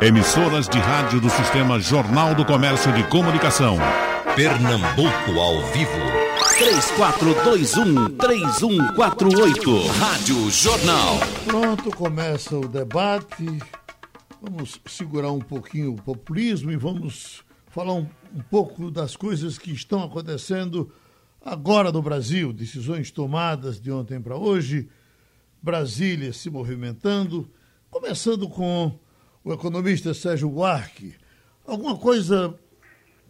Emissoras de rádio do Sistema Jornal do Comércio de Comunicação. Pernambuco ao vivo. 3421-3148. Rádio Jornal. Pronto, começa o debate. Vamos segurar um pouquinho o populismo e vamos falar um, um pouco das coisas que estão acontecendo agora no Brasil. Decisões tomadas de ontem para hoje. Brasília se movimentando. Começando com o economista Sérgio Buarque. Alguma coisa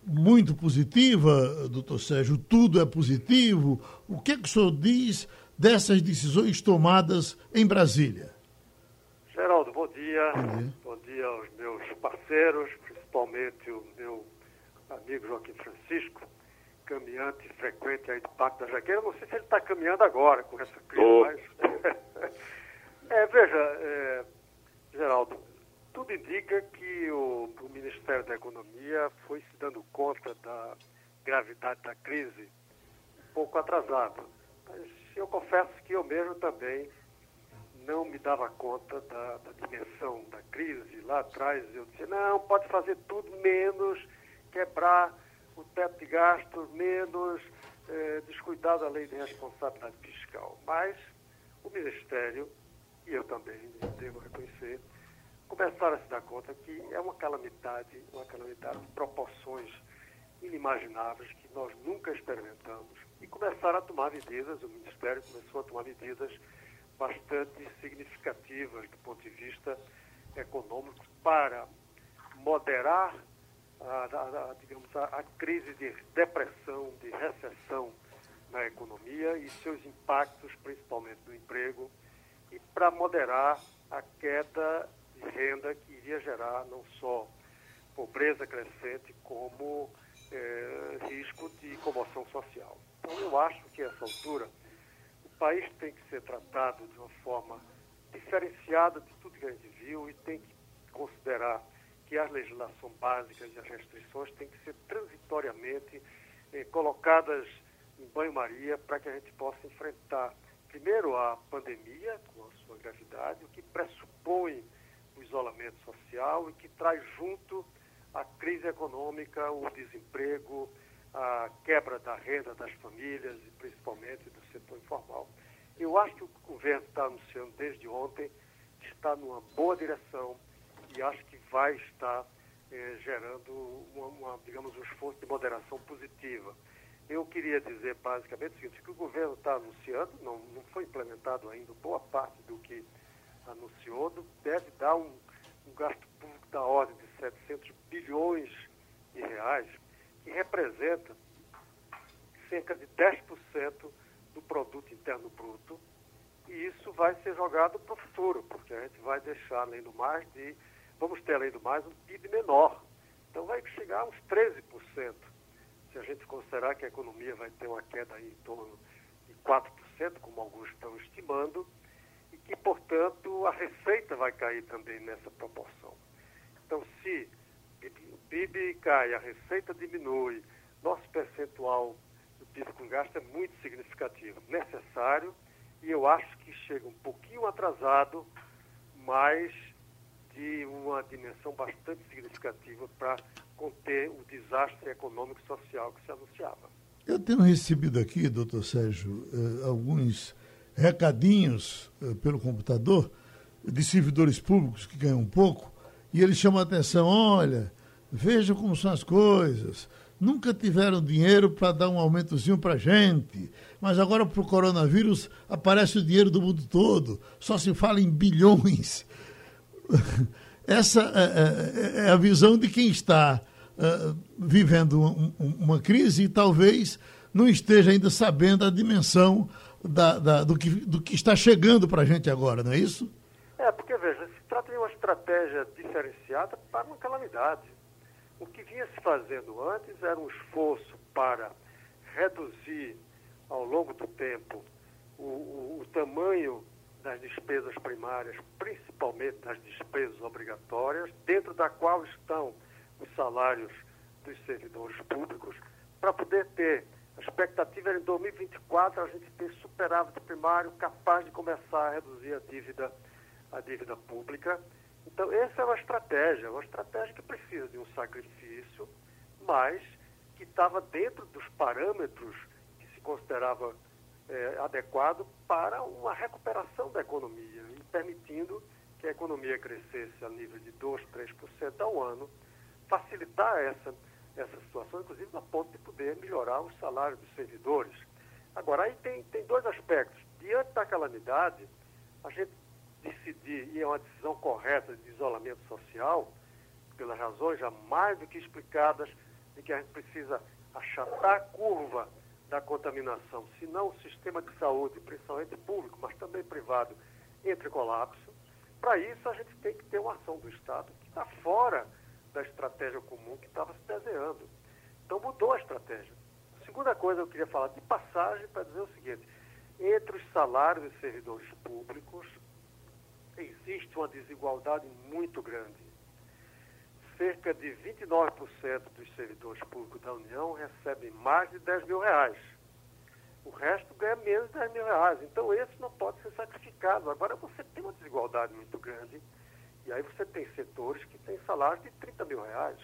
muito positiva, doutor Sérgio? Tudo é positivo? O que, é que o senhor diz dessas decisões tomadas em Brasília? Geraldo, bom dia. Bom dia, bom dia aos meus parceiros, principalmente o meu amigo Joaquim Francisco, caminhante frequente aí do Parque da Jaqueira. Não sei se ele está caminhando agora com essa crise, oh. mas... é, veja, é, Geraldo, tudo indica que o, o, Ministério da Economia foi se dando conta da gravidade da crise um pouco atrasado. Mas eu confesso que eu mesmo também não me dava conta da, da dimensão da crise. Lá atrás eu dizia, não, pode fazer tudo menos quebrar o teto de gastos, menos eh, descuidar da lei de responsabilidade fiscal. Mas o Ministério, e eu também devo reconhecer, começaram a se dar conta que é uma calamidade, uma calamidade de proporções inimagináveis que nós nunca experimentamos. E começaram a tomar medidas, o Ministério começou a tomar medidas bastante significativas do ponto de vista econômico para moderar a, a, a digamos, a, a crise de depressão, de recessão na economia e seus impactos, principalmente no emprego, e para moderar a queda de renda que iria gerar não só pobreza crescente, como é, risco de comoção social. Então, eu acho que, a essa altura, o país tem que ser tratado de uma forma diferenciada de tudo que a gente viu e tem que considerar que a legislação básica e as restrições têm que ser transitoriamente eh, colocadas em banho-maria para que a gente possa enfrentar, primeiro, a pandemia, com a sua gravidade, o que pressupõe o isolamento social e que traz junto a crise econômica, o desemprego, a quebra da renda das famílias e principalmente do setor informal. Eu acho que o governo está anunciando desde ontem que está numa boa direção e acho que vai estar eh, gerando uma, uma, digamos, um esforço de moderação positiva. Eu queria dizer basicamente o seguinte, que o governo está anunciando, não, não foi implementado ainda boa parte do que anunciou, deve dar um, um gasto público da ordem de 700 bilhões de reais, que representa cerca de 10% do produto interno bruto, e isso vai ser jogado para o futuro, porque a gente vai deixar, além do mais, de, vamos ter, além do mais, um PIB menor. Então vai chegar a uns 13%, se a gente considerar que a economia vai ter uma queda em torno de 4%, como alguns estão estimando, e, portanto, a receita vai cair também nessa proporção. Então, se o PIB cai, a receita diminui, nosso percentual do PIB com gasto é muito significativo, necessário, e eu acho que chega um pouquinho atrasado, mas de uma dimensão bastante significativa para conter o desastre econômico e social que se anunciava. Eu tenho recebido aqui, doutor Sérgio, eh, alguns recadinhos uh, pelo computador de servidores públicos que ganham um pouco e eles chamam a atenção: olha, veja como são as coisas. Nunca tiveram dinheiro para dar um aumentozinho para gente, mas agora para o coronavírus aparece o dinheiro do mundo todo, só se fala em bilhões. Essa é, é, é, a visão de quem está uh, vivendo um, uma crise e talvez não esteja ainda sabendo a dimensão da, da, do, que, do que está chegando para a gente agora, não é isso? É, porque veja, se trata de uma estratégia diferenciada para uma calamidade. O que vinha se fazendo antes era um esforço para reduzir ao longo do tempo o, o, o tamanho das despesas primárias, principalmente das despesas obrigatórias, dentro da qual estão os salários dos servidores públicos, para poder ter a expectativa era em 2024 a gente ter superávit primário capaz de começar a reduzir a dívida, a dívida pública. Então, essa é uma estratégia, uma estratégia que precisa de um sacrifício, mas que estava dentro dos parâmetros que se considerava é, adequado para uma recuperação da economia, e permitindo que a economia crescesse a nível de 2, 3% ao ano, facilitar essa, essa situação, inclusive a ponto de poder melhorar os salários dos servidores. Agora, aí tem, tem dois aspectos. Diante da calamidade, a gente decidir, e é uma decisão correta de isolamento social, pelas razões já mais do que explicadas, de que a gente precisa achatar a curva da contaminação, senão o sistema de saúde, principalmente público, mas também privado, entre colapso. Para isso, a gente tem que ter uma ação do Estado que está fora da estratégia comum que estava se desenhando. Então, mudou a estratégia. A segunda coisa, eu queria falar de passagem para dizer o seguinte: entre os salários dos servidores públicos, existe uma desigualdade muito grande. Cerca de 29% dos servidores públicos da União recebem mais de 10 mil reais. O resto ganha menos de 10 mil reais. Então, esse não pode ser sacrificado. Agora, você tem uma desigualdade muito grande. E aí você tem setores que têm salários de 30 mil reais.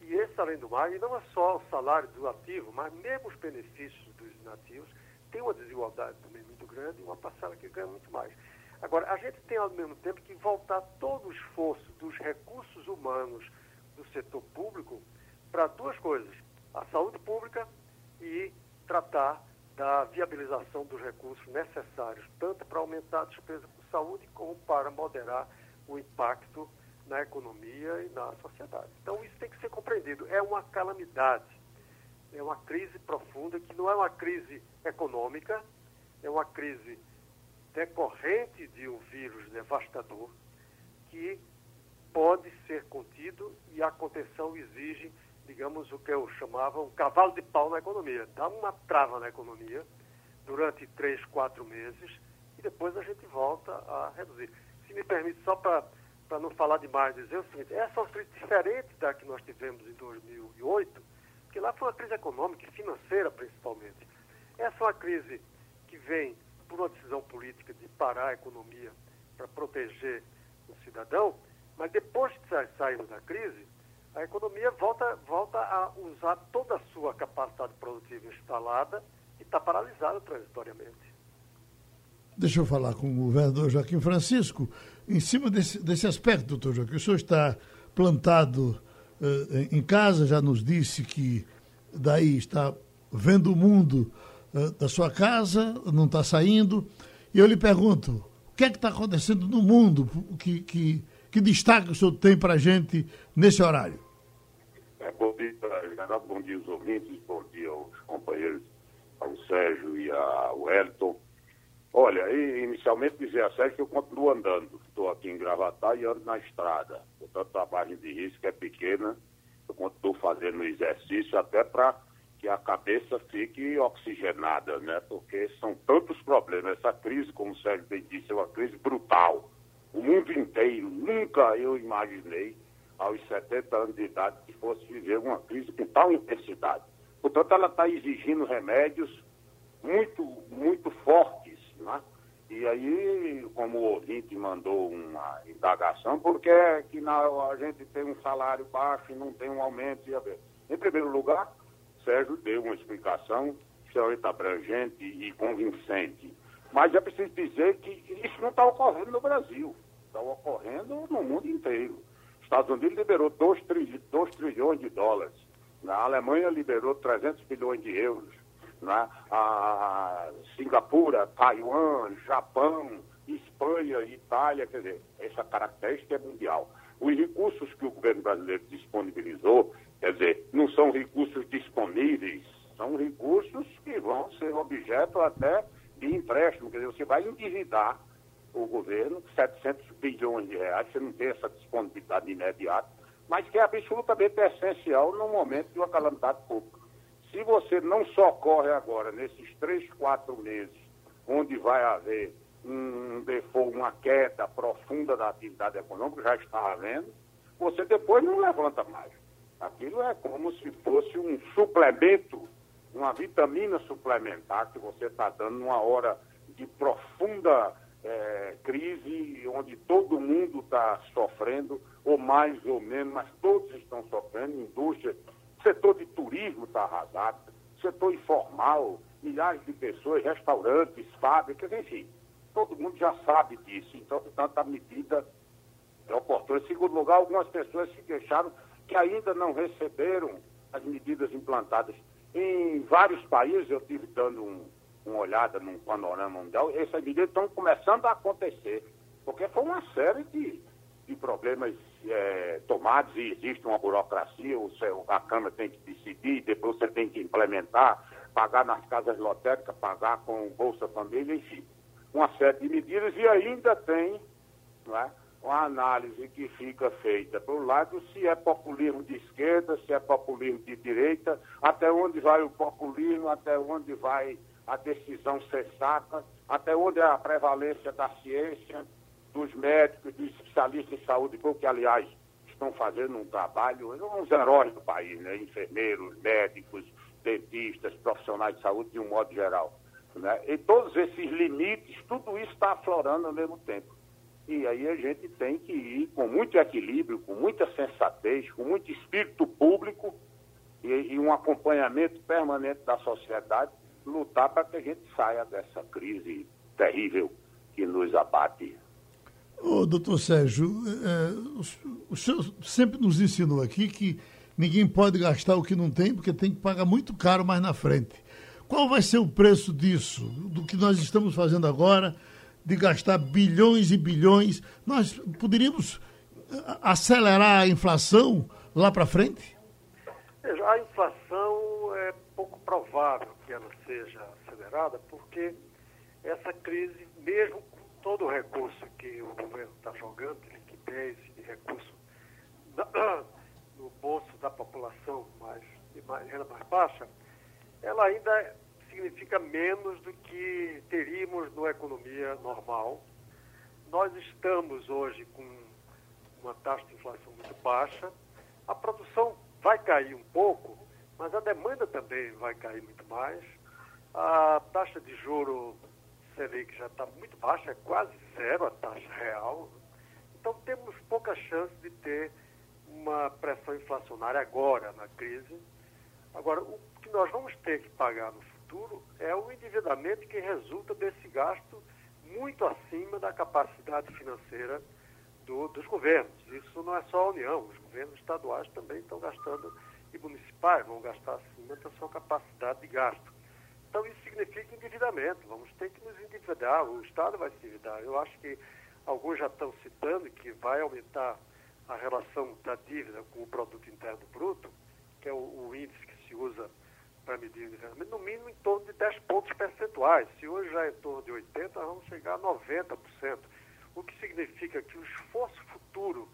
E esse, além do mais, não é só o salário do ativo, mas mesmo os benefícios dos inativos, tem uma desigualdade também muito grande e uma parcela que ganha muito mais. Agora, a gente tem ao mesmo tempo que voltar todo o esforço dos recursos humanos do setor público para duas coisas: a saúde pública e tratar da viabilização dos recursos necessários, tanto para aumentar a despesa com saúde, como para moderar o impacto na economia e na sociedade. Então, isso tem que ser compreendido. É uma calamidade, é uma crise profunda, que não é uma crise econômica, é uma crise decorrente de um vírus devastador que pode ser contido e a contenção exige, digamos, o que eu chamava um cavalo de pau na economia. Dá uma trava na economia durante três, quatro meses e depois a gente volta a reduzir. Se me permite, só para não falar demais, dizer o seguinte, essa é uma crise diferente da que nós tivemos em 2008, porque lá foi uma crise econômica e financeira, principalmente. Essa é uma crise que vem por uma decisão política de parar a economia para proteger o cidadão, mas depois de sairmos da crise, a economia volta, volta a usar toda a sua capacidade produtiva instalada e está paralisada transitoriamente. Deixa eu falar com o governador Joaquim Francisco, em cima desse, desse aspecto, doutor Joaquim. O senhor está plantado uh, em casa, já nos disse que daí está vendo o mundo eh, da sua casa, não está saindo. E eu lhe pergunto, o que é que está acontecendo no mundo? Que, que, que destaque o senhor tem para a gente nesse horário? É, bom dia, Geraldo, bom dia aos ouvintes, bom dia aos companheiros, ao Sérgio e ao Wellington. Olha, inicialmente dizer a Sérgio que eu continuo andando. Estou aqui em Gravatar e ando na estrada. Portanto, a margem de risco é pequena. Eu continuo fazendo exercício até para que a cabeça fique oxigenada, né? Porque são tantos problemas. Essa crise, como o Sérgio bem disse, é uma crise brutal. O mundo inteiro, nunca eu imaginei, aos 70 anos de idade, que fosse viver uma crise com tal intensidade. Portanto, ela está exigindo remédios muito, muito fortes, né? E aí, como o ouvinte mandou uma indagação, porque é que na, a gente tem um salário baixo e não tem um aumento. Em primeiro lugar, Sérgio deu uma explicação extremamente abrangente e convincente. Mas é preciso dizer que isso não está ocorrendo no Brasil, está ocorrendo no mundo inteiro. Os Estados Unidos liberou 2 trilhões de dólares, a Alemanha liberou 300 bilhões de euros, né? a Singapura, Taiwan, Japão, Espanha, Itália, quer dizer, essa característica é mundial. Os recursos que o governo brasileiro disponibilizou Quer dizer, não são recursos disponíveis, são recursos que vão ser objeto até de empréstimo. Quer dizer, você vai endividar o governo, 700 bilhões de reais, você não tem essa disponibilidade imediata, mas que é absolutamente essencial no momento de uma calamidade pública. Se você não socorre agora, nesses três, quatro meses, onde vai haver um default, uma queda profunda da atividade econômica, já está havendo, você depois não levanta mais. Aquilo é como se fosse um suplemento, uma vitamina suplementar que você está dando numa hora de profunda é, crise onde todo mundo está sofrendo, ou mais ou menos, mas todos estão sofrendo, indústria, setor de turismo está arrasado, setor informal, milhares de pessoas, restaurantes, fábricas, enfim, todo mundo já sabe disso. Então, portanto, a medida é oportuna. Em segundo lugar, algumas pessoas se queixaram que ainda não receberam as medidas implantadas em vários países. Eu estive dando um, uma olhada num panorama mundial, essas medidas estão começando a acontecer, porque foi uma série de, de problemas é, tomados e existe uma burocracia, o seu, a Câmara tem que decidir, depois você tem que implementar, pagar nas casas lotéricas, pagar com Bolsa Família, enfim, uma série de medidas e ainda tem não é, uma análise que fica feita por lado se é populismo de esquerda, se é populismo de direita, até onde vai o populismo, até onde vai a decisão sensata, até onde é a prevalência da ciência, dos médicos, dos especialistas em saúde que, aliás, estão fazendo um trabalho, uns heróis do país, né? enfermeiros, médicos, dentistas, profissionais de saúde, de um modo geral. Né? E todos esses limites, tudo isso está aflorando ao mesmo tempo. E aí a gente tem que ir com muito equilíbrio, com muita sensatez, com muito espírito público e, e um acompanhamento permanente da sociedade, lutar para que a gente saia dessa crise terrível que nos abate. Ô, doutor Sérgio, é, o, senhor sempre nos ensinou aqui que ninguém pode gastar o que não tem, porque tem que pagar muito caro mais na frente. Qual vai ser o preço disso, do que nós estamos fazendo agora? de gastar bilhões e bilhões, nós poderíamos eh, acelerar a inflação lá para frente? Veja, a inflação é pouco provável que ela seja acelerada, porque essa crise, mesmo todo o recurso que o governo está jogando, de liquidez e recurso no bolso da população mais, de mais, renda mais baixa, ela ainda significa menos do que teríamos numa economia normal. Nós estamos hoje com uma taxa de inflação muito baixa. A produção vai cair um pouco, mas a demanda também vai cair muito mais. A taxa de juro Selic já está muito baixa, é quase zero a taxa real. Então temos pouca chance de ter uma pressão inflacionária agora na crise. Agora, o que nós vamos ter que pagar no futuro é o endividamento que resulta desse gasto muito acima da capacidade financeira do, dos governos. Isso não é só a União, os governos estaduais também estão gastando e municipais vão gastar acima da sua capacidade de gasto. Então isso significa endividamento, vamos ter que nos endividar, o Estado vai se endividar. Eu acho que alguns já estão citando que vai aumentar a relação da dívida com o produto interno bruto, que é o, o índice que se usa para medir o endividamento, no mínimo em torno de 10 pontos percentuais. Se hoje já é em torno de 80%, nós vamos chegar a 90%. O que significa que o esforço futuro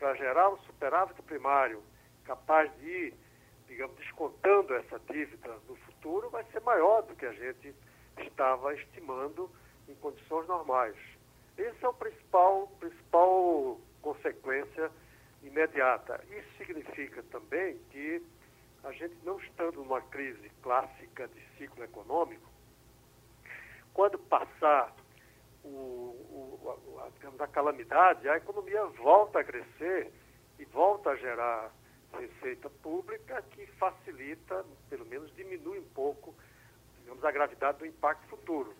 para gerar um superávit primário capaz de ir, digamos, descontando essa dívida no futuro vai ser maior do que a gente estava estimando em condições normais. Essa é a principal, principal consequência imediata. Isso significa também que a gente não estando numa crise clássica de ciclo econômico, quando passar o, o, a, digamos, a calamidade, a economia volta a crescer e volta a gerar receita pública que facilita, pelo menos diminui um pouco, digamos, a gravidade do impacto futuro.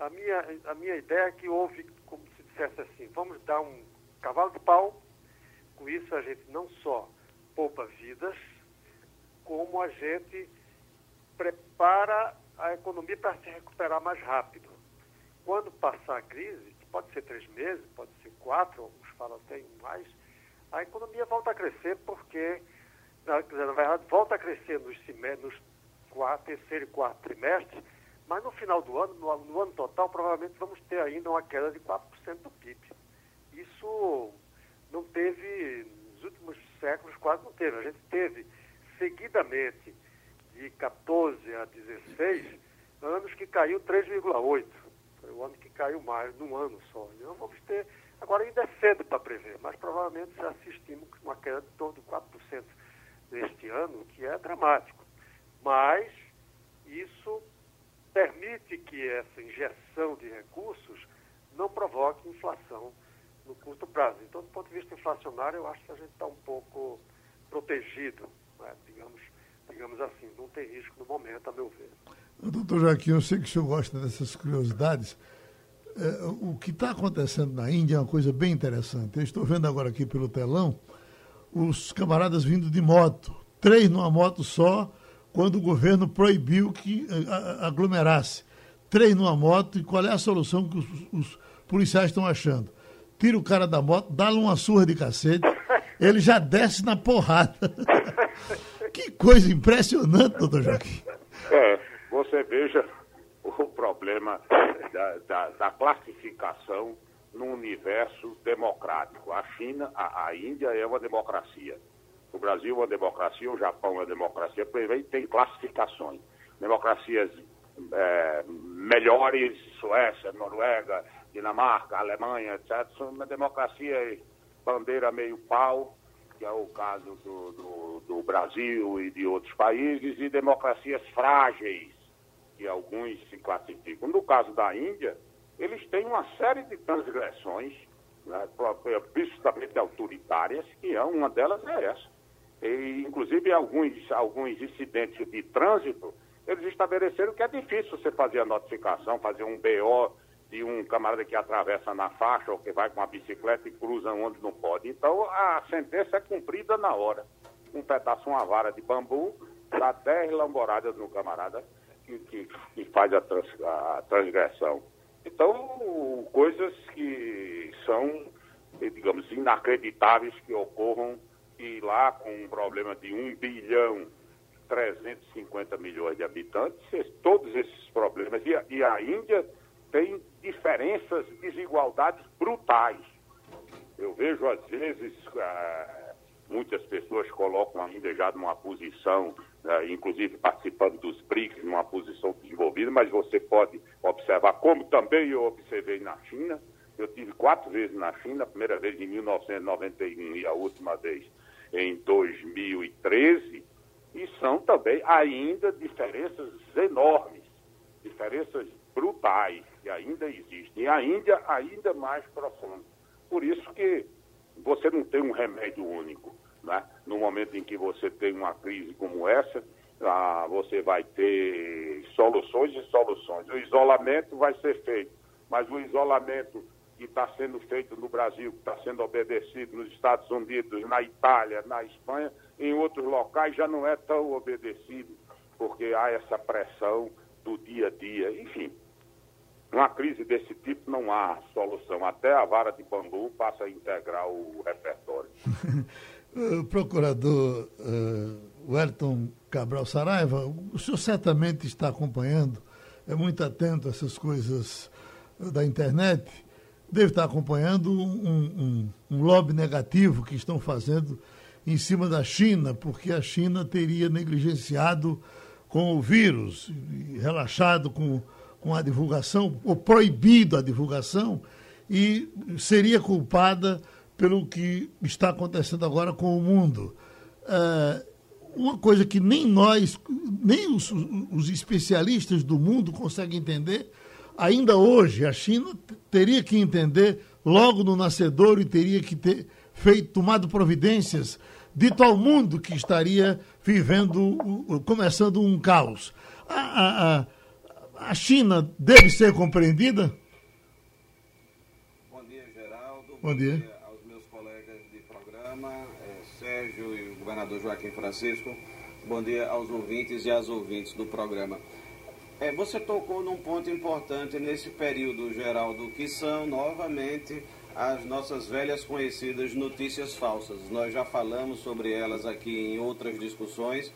A minha, a minha ideia é que houve, como se dissesse assim, vamos dar um cavalo de pau, com isso a gente não só poupa vidas, como a gente prepara a economia para se recuperar mais rápido. Quando passar a crise, que pode ser três meses, pode ser quatro, alguns falam até mais, a economia volta a crescer porque, volta a crescer nos, nos terceiro e quarto trimestres, mas no final do ano, no, no, ano total, provavelmente vamos ter ainda uma queda de 4% do PIB. Isso não teve, nos últimos séculos, quase não teve. A gente teve seguidamente, de 14 a 16, anos que caiu 3,8. Foi o ano que caiu mais, num ano só. Então vamos ter. Agora ainda é cedo para prever, mas provavelmente já assistimos uma queda de torno de 4% neste ano, que é dramático. Mas isso permite que essa injeção de recursos não provoque inflação no curto prazo. Então, do ponto de vista inflacionário, eu acho que a gente está um pouco protegido, né? digamos, digamos assim, não tem risco no momento, a meu ver. Doutor Joaquim, eu sei que o senhor gosta dessas curiosidades. É, o que está acontecendo na Índia é uma coisa bem interessante. Eu estou vendo agora aqui pelo telão os camaradas vindo de moto, três numa moto só, quando o governo proibiu que aglomerasse. Três numa moto, e qual é a solução que os, os policiais estão achando? Tira o cara da moto, dá-lhe uma surra de cacete, ele já desce na porrada. que coisa impressionante, doutor Joaquim. É, você veja o problema da, da, da classificação no universo democrático. A China, a, a, Índia é uma democracia. O Brasil é uma democracia, o Japão é uma democracia, tem classificações. Democracias é, melhores, Suécia, Noruega, Dinamarca, Alemanha, etc. São uma democracia bandeira meio pau, que é o caso do, do, do Brasil e de outros países, e democracias frágeis, que alguns se classificam. No caso da Índia, eles têm uma série de transgressões, né, principalmente autoritárias, que é, uma delas é essa. E, inclusive, alguns, alguns incidentes de trânsito, eles estabeleceram que é difícil você fazer a notificação, fazer um BO de um camarada que atravessa na faixa ou que vai com a bicicleta e cruza onde não pode. Então, a sentença é cumprida na hora. Um pedaço, uma vara de bambu, dá 10 lamboradas no camarada que, que, que faz a, trans, a transgressão. Então, coisas que são, digamos, inacreditáveis que ocorram e lá com um problema de 1 bilhão 350 milhões de habitantes, todos esses problemas. E a, e a Índia tem diferenças, desigualdades brutais. Eu vejo, às vezes, ah, muitas pessoas colocam a Índia já numa posição, ah, inclusive participando dos BRICS, numa posição desenvolvida, mas você pode observar, como também eu observei na China. Eu tive quatro vezes na China, a primeira vez em 1991 e a última vez em 2013, e são também ainda diferenças enormes, diferenças brutais que ainda existem, e a Índia ainda mais profundo. Por isso que você não tem um remédio único. Né? No momento em que você tem uma crise como essa, ah, você vai ter soluções e soluções. O isolamento vai ser feito, mas o isolamento que está sendo feito no Brasil, que está sendo obedecido nos Estados Unidos, na Itália, na Espanha, em outros locais já não é tão obedecido, porque há essa pressão do dia a dia. Enfim, uma crise desse tipo não há solução. Até a vara de bambu passa a integrar o repertório. o procurador uh, Wellington Cabral Saraiva, o senhor certamente está acompanhando, é muito atento a essas coisas da internet. Deve estar acompanhando um, um, um lobby negativo que estão fazendo em cima da China, porque a China teria negligenciado com o vírus, relaxado com, com a divulgação, ou proibido a divulgação, e seria culpada pelo que está acontecendo agora com o mundo. É, uma coisa que nem nós, nem os, os especialistas do mundo conseguem entender ainda hoje, a China teria que entender logo no nascedor e teria que ter feito, tomado providências, dito ao mundo que estaria vivendo, começando um caos. A, a, a China deve ser compreendida? Bom dia, Geraldo. Bom, Bom dia. dia. aos meus colegas de programa, é, Sérgio e o governador Joaquim Francisco. Bom dia aos ouvintes e às ouvintes do programa. É, você tocou num ponto importante nesse período, Geraldo, que são novamente as nossas velhas conhecidas notícias falsas. Nós já falamos sobre elas aqui em outras discussões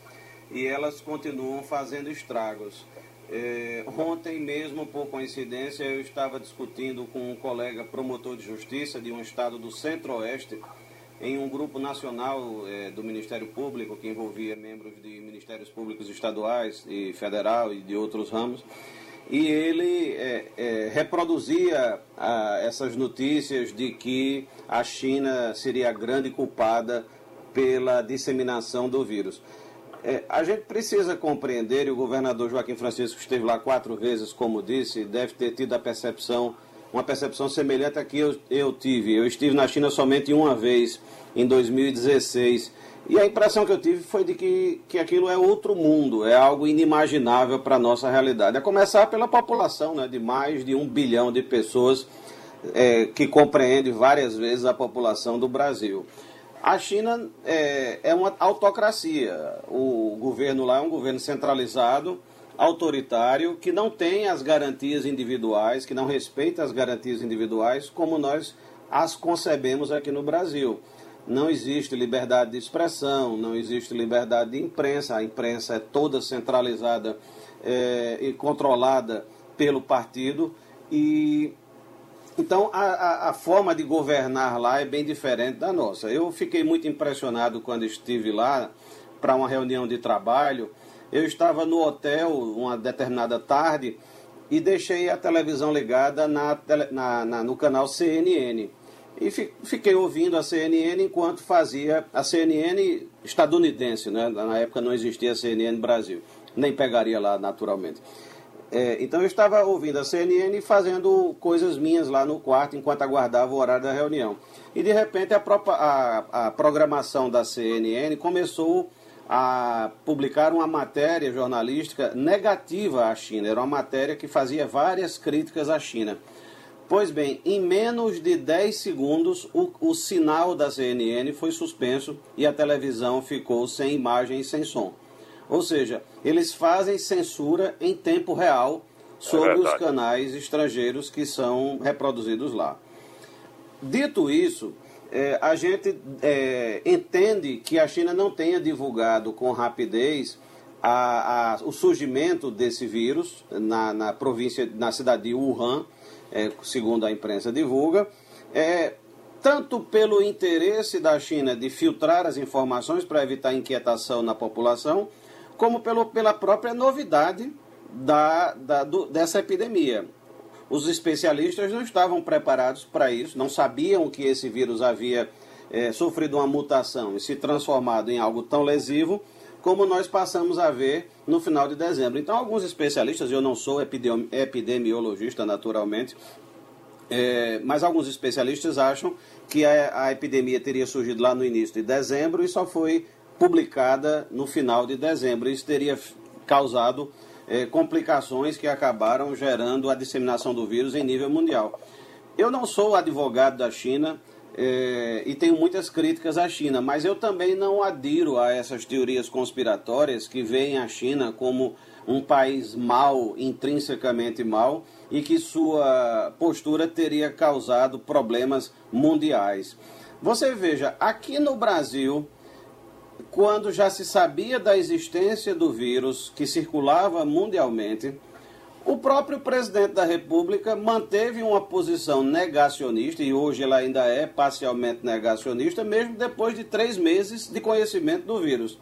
e elas continuam fazendo estragos. É, ontem mesmo, por coincidência, eu estava discutindo com um colega promotor de justiça de um estado do centro-oeste em um grupo nacional é, do Ministério Público, que envolvia membros de ministérios públicos estaduais e federal e de outros ramos, e ele é, é, reproduzia a, essas notícias de que a China seria a grande culpada pela disseminação do vírus. É, a gente precisa compreender, e o governador Joaquim Francisco esteve lá quatro vezes, como disse, deve ter tido a percepção uma percepção semelhante à que eu, eu tive. Eu estive na China somente uma vez, em 2016. E a impressão que eu tive foi de que, que aquilo é outro mundo, é algo inimaginável para a nossa realidade. A começar pela população, né, de mais de um bilhão de pessoas, é, que compreende várias vezes a população do Brasil. A China é, é uma autocracia. O governo lá é um governo centralizado, autoritário, que não tem as garantias individuais, que não respeita as garantias individuais como nós as concebemos aqui no Brasil. Não existe liberdade de expressão, não existe liberdade de imprensa, a imprensa é toda centralizada é, e controlada pelo partido e então, a, a, a, forma de governar lá é bem diferente da nossa. Eu fiquei muito impressionado quando estive lá para uma reunião de trabalho. Eu estava no hotel uma determinada tarde e deixei a televisão ligada na, na, na, no canal CNN. E fiquei ouvindo a CNN enquanto fazia a CNN estadunidense, né? na época não existia a CNN Brasil, nem pegaria lá naturalmente. É, então eu estava ouvindo a CNN e fazendo coisas minhas lá no quarto enquanto aguardava o horário da reunião. E de repente a, a, a programação da CNN começou a publicar uma matéria jornalística negativa à China. Era uma matéria que fazia várias críticas à China. Pois bem, em menos de 10 segundos, o, o sinal da CNN foi suspenso e a televisão ficou sem imagem e sem som. Ou seja, eles fazem censura em tempo real sobre é os canais estrangeiros que são reproduzidos lá. Dito isso, é, a gente é, entende que a China não tenha divulgado com rapidez a, a, o surgimento desse vírus na, na, província, na cidade de Wuhan, é, segundo a imprensa divulga, é, tanto pelo interesse da China de filtrar as informações para evitar inquietação na população, como pelo, pela própria novidade da, da, do, dessa epidemia. Os especialistas não estavam preparados para isso, não sabiam que esse vírus havia é, sofrido uma mutação e se transformado em algo tão lesivo como nós passamos a ver no final de dezembro. Então, alguns especialistas, eu não sou epidemiologista naturalmente, é, mas alguns especialistas acham que a, a epidemia teria surgido lá no início de dezembro e só foi publicada no final de dezembro. Isso teria causado é, complicações que acabaram gerando a disseminação do vírus em nível mundial. Eu não sou advogado da China é, e tenho muitas críticas à China, mas eu também não adiro a essas teorias conspiratórias que veem a China como um país mau, intrinsecamente mau, e que sua postura teria causado problemas mundiais. Você veja, aqui no Brasil, quando já se sabia da existência do vírus que circulava mundialmente, o próprio presidente da República manteve uma posição negacionista, e hoje ele ainda é parcialmente negacionista, mesmo depois de três meses de conhecimento do vírus.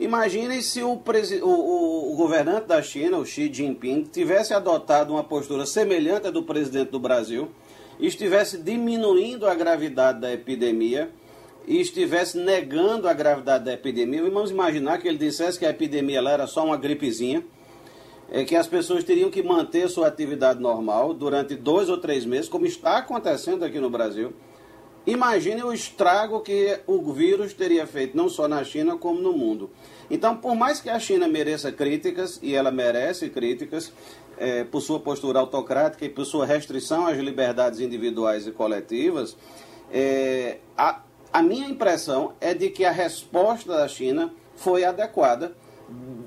Imaginem se o, o, o, governante da China, o Xi Jinping, tivesse adotado uma postura semelhante à do presidente do Brasil estivesse diminuindo a gravidade da epidemia e estivesse negando a gravidade da epidemia, vamos imaginar que ele dissesse que a epidemia lá era só uma gripezinha, é que as pessoas teriam que manter sua atividade normal durante dois ou três meses, como está acontecendo aqui no Brasil. Imagine o estrago que o vírus teria feito, não só na China, como no mundo. Então, por mais que a China mereça críticas, e ela merece críticas, é, por sua postura autocrática e por sua restrição às liberdades individuais e coletivas, é, a, a minha impressão é de que a resposta da China foi adequada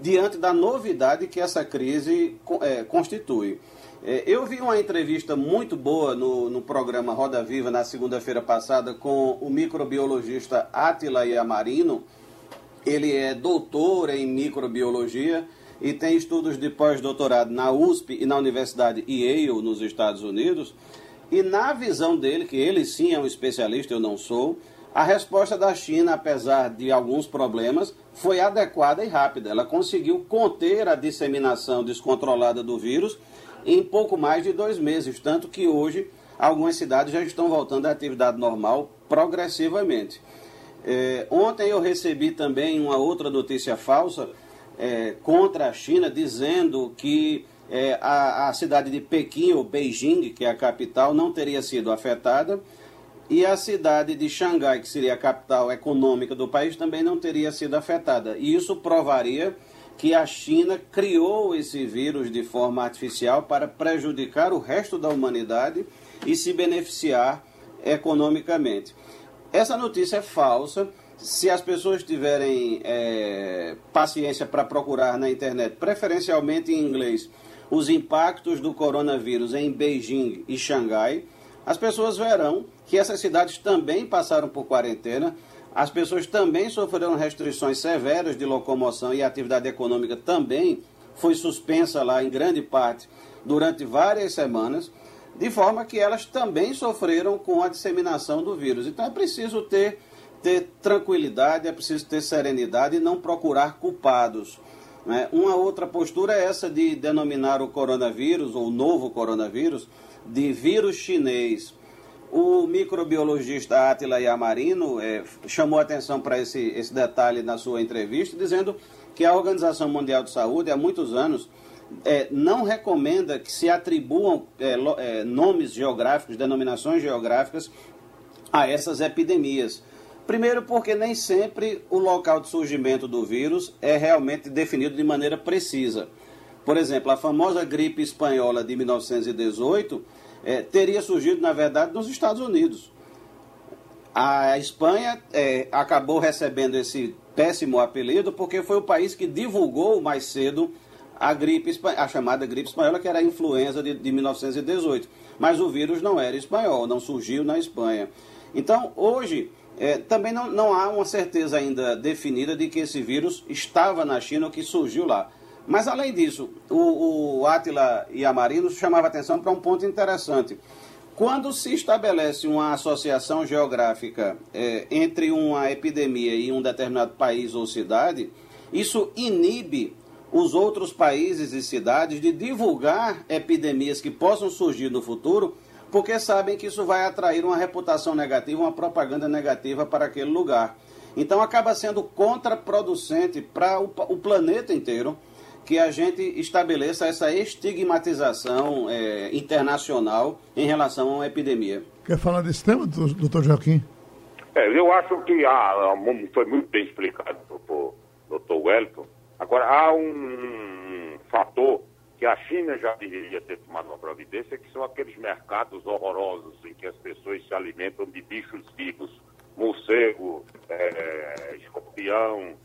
diante da novidade que essa crise é, constitui. É, eu vi uma entrevista muito boa no, no programa Roda Viva na segunda-feira passada com o microbiologista Atila Yamarino. Ele é doutor em microbiologia e tem estudos de pós-doutorado na USP e na Universidade Yale, nos Estados Unidos. E na visão dele, que ele sim é um especialista, eu não sou, a resposta da China, apesar de alguns problemas, foi adequada e rápida. Ela conseguiu conter a disseminação descontrolada do vírus em pouco mais de dois meses, tanto que hoje algumas cidades já estão voltando à atividade normal progressivamente. É, ontem eu recebi também uma outra notícia falsa é, contra a China, dizendo que é, a, a cidade de Pequim, ou Beijing, que é a capital, não teria sido afetada, e a cidade de Xangai, que seria a capital econômica do país, também não teria sido afetada. E isso provaria que a China criou esse vírus de forma artificial para prejudicar o resto da humanidade e se beneficiar economicamente. Essa notícia é falsa. Se as pessoas tiverem é, paciência para procurar na internet, preferencialmente em inglês, os impactos do coronavírus em Beijing e Xangai, as pessoas verão que essas cidades também passaram por quarentena, as pessoas também sofreram restrições severas de locomoção e a atividade econômica também foi suspensa lá em grande parte durante várias semanas, de forma que elas também sofreram com a disseminação do vírus. Então é preciso ter, ter tranquilidade, é preciso ter serenidade e não procurar culpados. Né? Uma outra postura é essa de denominar o coronavírus, ou o novo coronavírus, de vírus chinês. O microbiologista Atila Yamarino é, chamou atenção para esse, esse detalhe na sua entrevista, dizendo que a Organização Mundial de Saúde, há muitos anos, é, não recomenda que se atribuam é, é, nomes geográficos, denominações geográficas a essas epidemias. Primeiro, porque nem sempre o local de surgimento do vírus é realmente definido de maneira precisa. Por exemplo, a famosa gripe espanhola de 1918 é, teria surgido, na verdade, nos Estados Unidos. A Espanha é, acabou recebendo esse péssimo apelido porque foi o país que divulgou mais cedo a gripe a chamada gripe espanhola, que era a influenza de, de 1918. Mas o vírus não era espanhol, não surgiu na Espanha. Então, hoje, é, também não, não há uma certeza ainda definida de que esse vírus estava na China ou que surgiu lá. Mas, além disso, o, o Átila Yamarino chamava atenção para um ponto interessante. Quando se estabelece uma associação geográfica é, entre uma epidemia e um determinado país ou cidade, isso inibe os outros países e cidades de divulgar epidemias que possam surgir no futuro porque sabem que isso vai atrair uma reputação negativa, uma propaganda negativa para aquele lugar. Então acaba sendo contraproducente para o, o planeta inteiro que a gente estabeleça essa estigmatização é, internacional em relação a uma epidemia. Quer falar desse tema, doutor Joaquim? É, eu acho que há, foi muito bem explicado pelo doutor Wellington. Agora, há um fator que a China já deveria ter tomado uma providência, que são aqueles mercados horrorosos em que as pessoas se alimentam de bichos vivos, morcego, é, escorpião,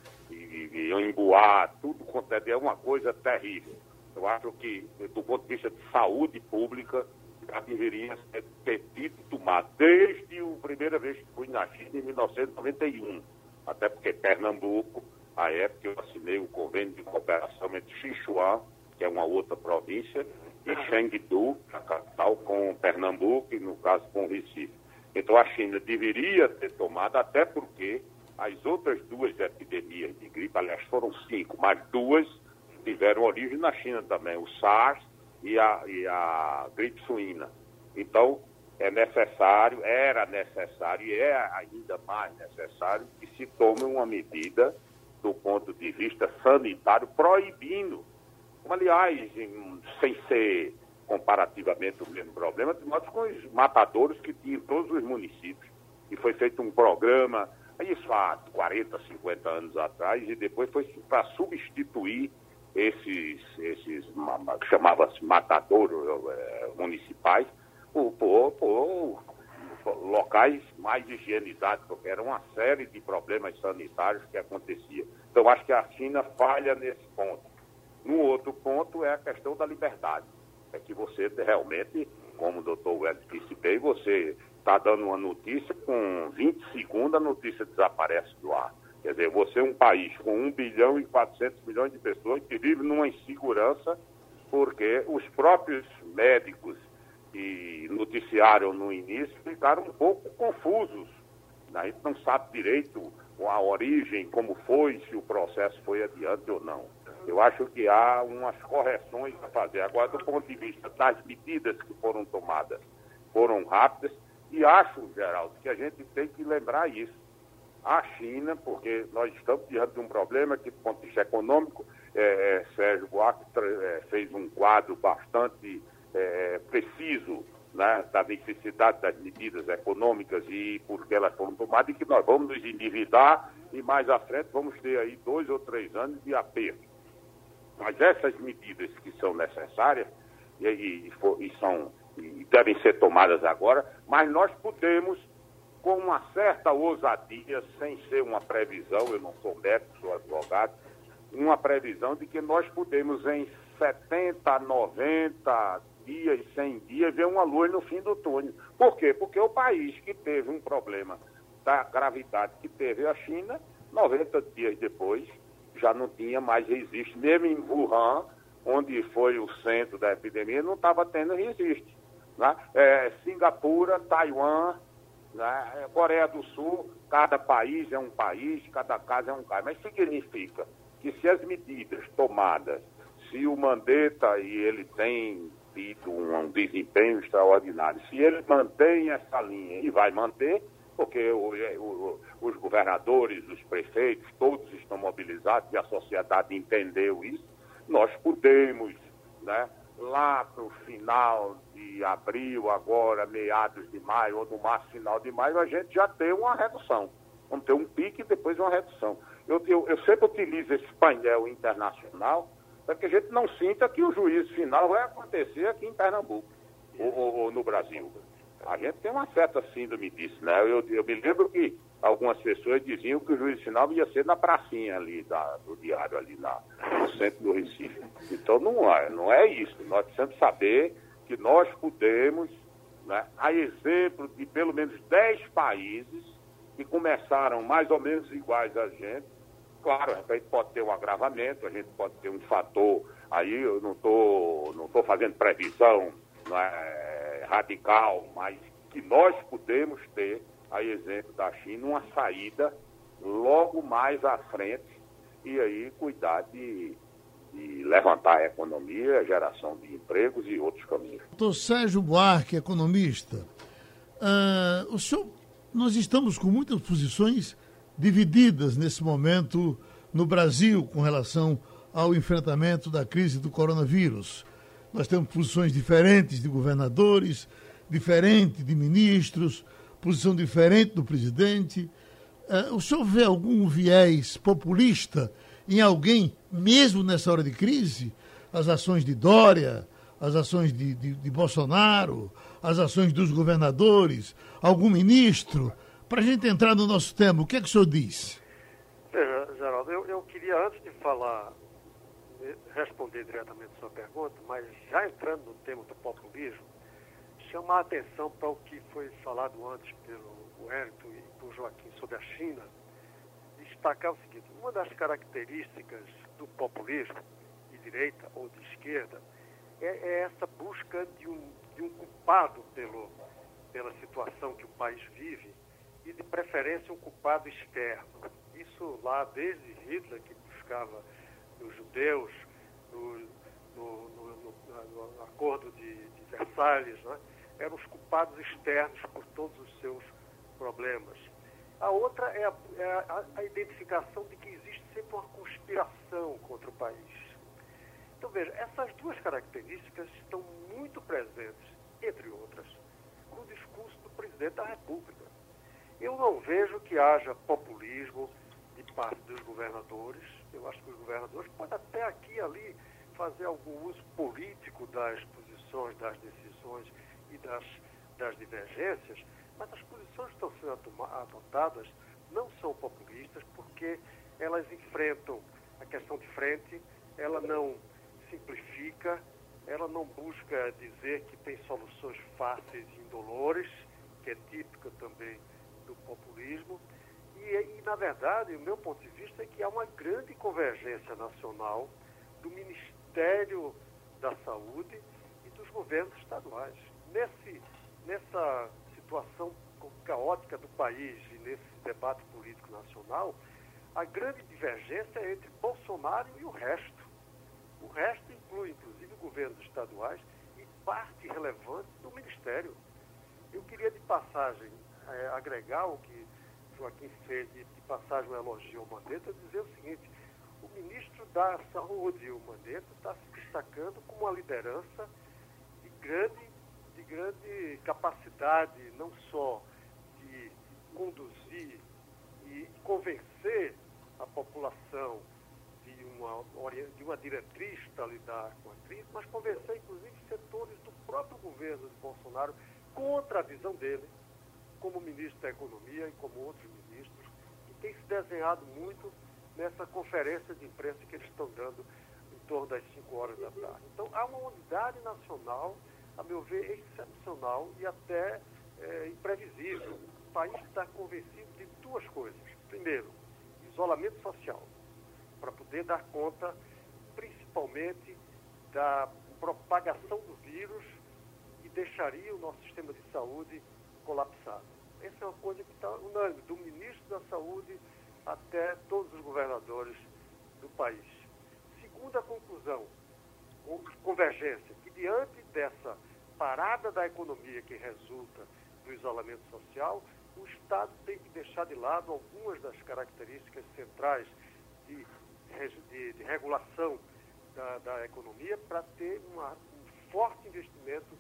e, e emboar, tudo quanto é, é uma coisa terrível. Eu acho que, do ponto de vista de saúde pública, já deveria ter sido tomado desde a primeira vez que fui na China, em 1991. Até porque Pernambuco, à época, eu assinei o convênio de cooperação entre Sichuan que é uma outra província, e Chengdu, a capital, com Pernambuco e, no caso, com Recife. Então, a China deveria ter tomado, até porque as outras duas epidemias de gripe, aliás, foram cinco, mas duas tiveram origem na China também, o SARS e a, e a gripe suína. Então, é necessário, era necessário e é ainda mais necessário que se tome uma medida do ponto de vista sanitário proibindo aliás, em, sem ser comparativamente o mesmo problema, nós com os matadores que tinham em todos os municípios. E foi feito um programa, isso há 40, 50 anos atrás, e depois foi para substituir esses, esses chamava-se matadouros é, municipais, por, por, por, locais mais higienizados, porque era uma série de problemas sanitários que acontecia. Então, acho que a China falha nesse ponto. Um outro ponto é a questão da liberdade. É que você realmente, como o doutor Welles disse bem, você está dando uma notícia, com 20 segundos a notícia desaparece do ar. Quer dizer, você é um país com 1 bilhão e 400 milhões de pessoas que vive numa insegurança porque os próprios médicos que noticiaram no início ficaram um pouco confusos. A gente não sabe direito a origem, como foi, se o processo foi adiante ou não. Eu acho que há umas correções a fazer. Agora, do ponto de vista das medidas que foram tomadas, foram rápidas, e acho, Geraldo, que a gente tem que lembrar isso. a China, porque nós estamos diante de um problema que, do ponto de vista econômico, é, é, Sérgio Buarque é, fez um quadro bastante é, preciso né, da necessidade das medidas econômicas e porque elas foram tomadas e que nós vamos nos endividar e mais à frente vamos ter aí dois ou três anos de aperto. Mas essas medidas que são necessárias e, e, e são, e devem ser tomadas agora, mas nós podemos com uma certa ousadia, sem ser uma previsão, eu não sou médico, sou advogado, uma previsão de que nós podemos em 70, 90 dias, 100 dias, ver uma luz no fim do túnel. Por quê? Porque o país que teve um problema da gravidade que teve a China, 90 dias depois, já não tinha mais resiste. Mesmo em Wuhan, onde foi o centro da epidemia, não estava tendo resiste. Né? É, Singapura, Taiwan, né? É, Coreia do Sul, cada país é um país, cada caso é um caso. Mas significa que se as medidas tomadas, se o Mandetta e ele tem tido um, desempenho extraordinário, se ele mantém essa linha e vai manter, porque o, o, os governadores, os prefeitos, todos estão mobilizados e a sociedade entendeu isso, nós podemos, né, lá para o final de abril, agora meados de maio, ou no máximo final de maio, a gente já tem uma redução. Vamos ter um pique e depois uma redução. Eu, eu, eu sempre utilizo esse painel internacional para que a gente não sinta que o juízo final vai acontecer aqui em Pernambuco ou, ou, ou no Brasil. A gente tem uma certa síndrome disso, né? Eu, eu me lembro que algumas pessoas diziam que o juiz final ia ser na pracinha ali da, do diário, ali na, no centro do Recife. Então não é, não é isso. Nós precisamos saber que nós podemos, né, a exemplo de pelo menos 10 países que começaram mais ou menos iguais a gente, claro, a gente pode ter um agravamento, a gente pode ter um fator, aí eu não estou não tô fazendo previsão é, radical, mas que nós podemos ter a exemplo da China, uma saída logo mais à frente e aí cuidar de, de levantar a economia, a geração de empregos e outros caminhos. Doutor Sérgio Buarque, economista, uh, o senhor, nós estamos com muitas posições divididas nesse momento no Brasil com relação ao enfrentamento da crise do coronavírus. Nós temos posições diferentes de governadores, diferentes de ministros, posição diferente do presidente. Uh, o senhor vê algum viés populista em alguém, mesmo nessa hora de crise? As ações de Dória, as ações de, de, de Bolsonaro, as ações dos governadores, algum ministro? Para a gente entrar no nosso tema, o que é que o senhor diz? Veja, Geraldo, eu, eu queria, antes de falar, responder diretamente a sua pergunta, mas já entrando no tema do populismo, chamar a atenção para o que foi falado antes pelo Wellington e por Joaquim sobre a China, destacar o seguinte, uma das características do populismo, de direita ou de esquerda, é, é essa busca de um, de um culpado pelo, pela situação que o país vive e, de preferência, um culpado externo. Isso lá desde Hitler, que buscava os judeus, no, no, no, no acordo de, de Versalhes, né? Eram os culpados externos por todos os seus problemas. A outra é a, é a, a identificação de que existe sempre uma conspiração contra o país. Então, veja, essas duas características estão muito presentes, entre outras, no discurso do presidente da República. Eu não vejo que haja populismo de parte dos governadores. Eu acho que os governadores podem até aqui e ali fazer algum uso político das posições, das decisões e das, das divergências, mas as posições que estão sendo adotadas não são populistas porque elas enfrentam a questão de frente, ela não simplifica, ela não busca dizer que tem soluções fáceis e indolores, que é típica também do populismo. E, e, na verdade, o meu ponto de vista é que há uma grande convergência nacional do Ministério da Saúde e dos governos estaduais nesse, nessa situação caótica do país e nesse debate político nacional, a grande divergência é entre Bolsonaro e o resto. O resto inclui, inclusive, governos estaduais e parte relevante do Ministério. Eu queria, de passagem, é, agregar o que Joaquim fez de, de passagem um elogio ao Mandetta, dizer o seguinte, o ministro da Saúde, o Mandetta, está se destacando como uma liderança de grande, de grande capacidade, não só de conduzir e convencer a população de uma, de uma diretriz para lidar com a crise, mas convencer inclusive setores do próprio governo de Bolsonaro contra a visão dele, como ministro da Economia e como outros ministros, que tem se desenhado muito nessa conferência de imprensa que eles estão dando em torno das 5 horas da tarde. Então, há uma unidade nacional, a meu ver, excepcional e até é, imprevisível. O país está convencido de duas coisas. Primeiro, isolamento social, para poder dar conta, principalmente, da propagação do vírus e deixaria o nosso sistema de saúde colapsado. Essa é uma coisa que está unânime, do ministro da Saúde até todos os governadores do país. Segunda conclusão, convergência, que diante dessa parada da economia que resulta do isolamento social, o Estado tem que deixar de lado algumas das características centrais de, de, de regulação da, da economia para ter uma, um forte investimento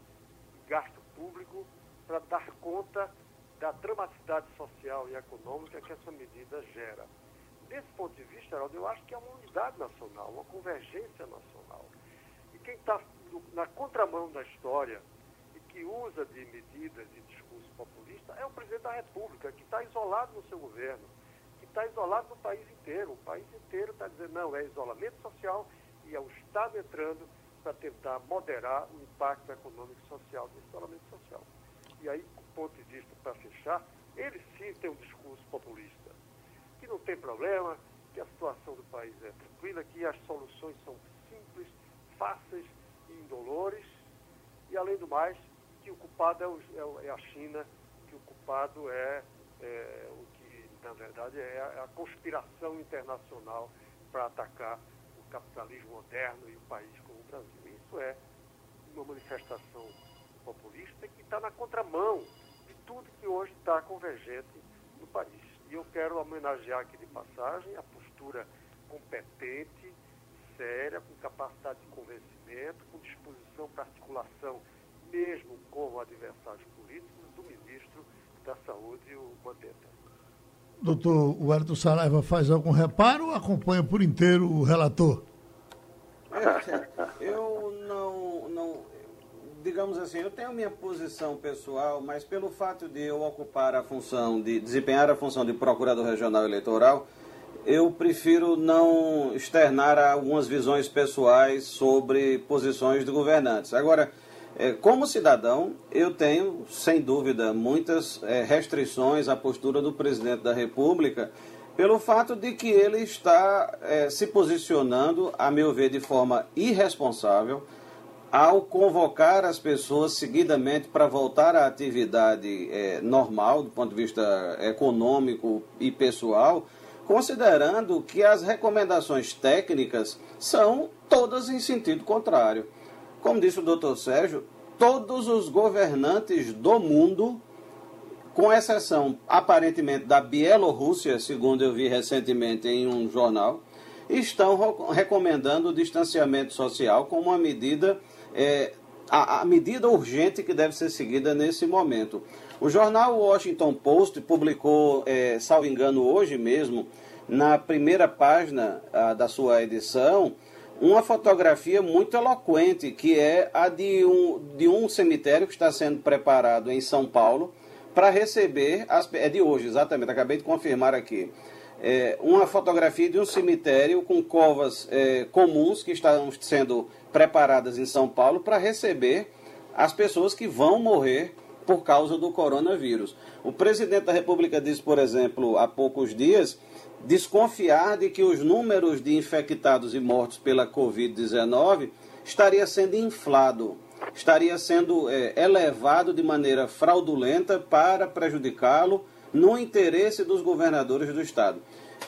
em gasto público para dar conta da dramaticidade social e econômica que essa medida gera. Desse ponto de vista, Geraldo, eu acho que é uma unidade nacional, uma convergência nacional. E quem está na contramão da história e que usa de medidas e discurso populista é o presidente da República, que está isolado no seu governo, que está isolado no país inteiro. O país inteiro está dizendo, não, é isolamento social e é o Estado entrando para tentar moderar o impacto econômico e social do isolamento social. E aí, ponto de vista, para fechar, ele sim tem um discurso populista, que não tem problema, que a situação do país é tranquila, que as soluções são simples, fáceis indolores, e além do mais, que o culpado é, o, é, é a China, que o culpado é, é, o que, na verdade, é a, é a conspiração internacional para atacar o capitalismo moderno e o país como o Brasil. Isso é uma manifestação populista que está na contramão de tudo que hoje está convergente no país. E eu quero homenagear aqui de passagem a postura competente, séria, com capacidade de convencimento, com disposição para articulação, mesmo com adversários políticos, do ministro da Saúde, o Mandetta. Doutor Huerto Saraiva faz algum reparo ou acompanha por inteiro o relator? Eu não, não, digamos assim, eu tenho minha posição pessoal, mas pelo fato de eu ocupar a função, de desempenhar a função de procurador regional eleitoral, eu prefiro não externar algumas visões pessoais sobre posições de governantes. Agora, é, como cidadão, eu tenho, sem dúvida, muitas é, restrições à postura do presidente da República, pelo fato de que ele está é, se posicionando, a meu ver, de forma irresponsável ao convocar as pessoas seguidamente para voltar à atividade normal, do ponto de vista econômico e pessoal, considerando que as recomendações técnicas são todas em sentido contrário. Como disse o doutor Sérgio, todos os governantes do mundo, com exceção aparentemente da Bielorrússia, segundo eu vi recentemente em um jornal, estão recomendando o distanciamento social como uma medida é, a, a, medida urgente que deve ser seguida nesse momento. O jornal Washington Post publicou, é, salvo engano, hoje mesmo, na primeira página a, da sua edição, uma fotografia muito eloquente, que é a de um, de um cemitério que está sendo preparado em São Paulo para receber, as, é de hoje exatamente, acabei de confirmar aqui, é, uma fotografia de um cemitério com covas é, comuns que estão sendo preparadas em São Paulo para receber as pessoas que vão morrer por causa do coronavírus. O presidente da República disse, por exemplo, há poucos dias, desconfiar de que os números de infectados e mortos pela Covid-19 estaria sendo inflado, estaria sendo é, elevado de maneira fraudulenta para prejudicá-lo no interesse dos governadores do Estado.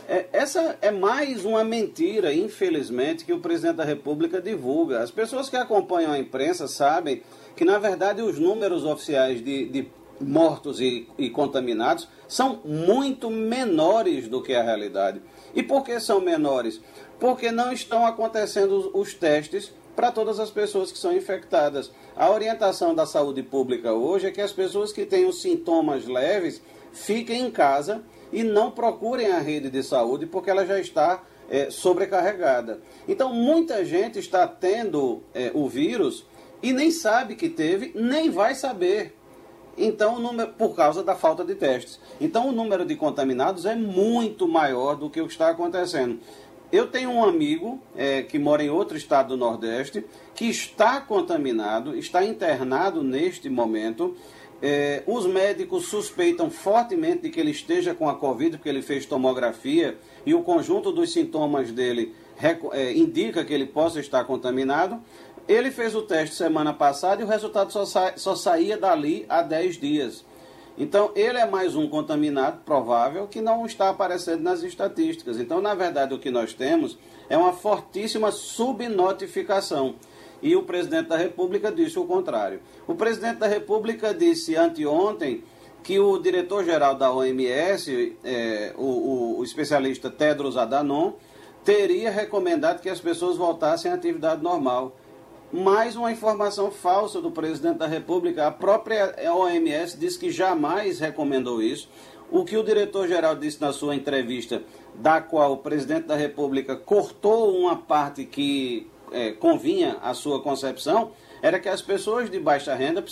É, essa é mais uma mentira, infelizmente, que o presidente da República divulga. As pessoas que acompanham a imprensa sabem que, na verdade, os números oficiais de, de mortos e, e contaminados são muito menores do que a realidade. E por que são menores? Porque não estão acontecendo os testes para todas as pessoas que são infectadas. A orientação da saúde pública hoje é que as pessoas que têm os sintomas leves fiquem em casa e não procurem a rede de saúde porque ela já está é, sobrecarregada. Então, muita gente está tendo é, o vírus e nem sabe que teve, nem vai saber. Então, número, por causa da falta de testes. Então, o número de contaminados é muito maior do que o que está acontecendo. Eu tenho um amigo é, que mora em outro estado do Nordeste que está contaminado, está internado neste momento. É, os médicos suspeitam fortemente de que ele esteja com a Covid, porque ele fez tomografia e o conjunto dos sintomas dele é, indica que ele possa estar contaminado. Ele fez o teste semana passada e o resultado só, sa só saía dali a 10 dias. Então, ele é mais um contaminado provável que não está aparecendo nas estatísticas. Então, na verdade, o que nós temos é uma fortíssima subnotificação. E o presidente da República disse o contrário. O presidente da República disse anteontem que o diretor-geral da OMS, é, o, o, especialista Tedros Adhanom, teria recomendado que as pessoas voltassem à atividade normal mais uma informação falsa do presidente da República. A própria OMS disse que jamais recomendou isso. O que o diretor-geral disse na sua entrevista, da qual o presidente da República cortou uma parte que é, convinha à sua concepção, era que as pessoas de baixa renda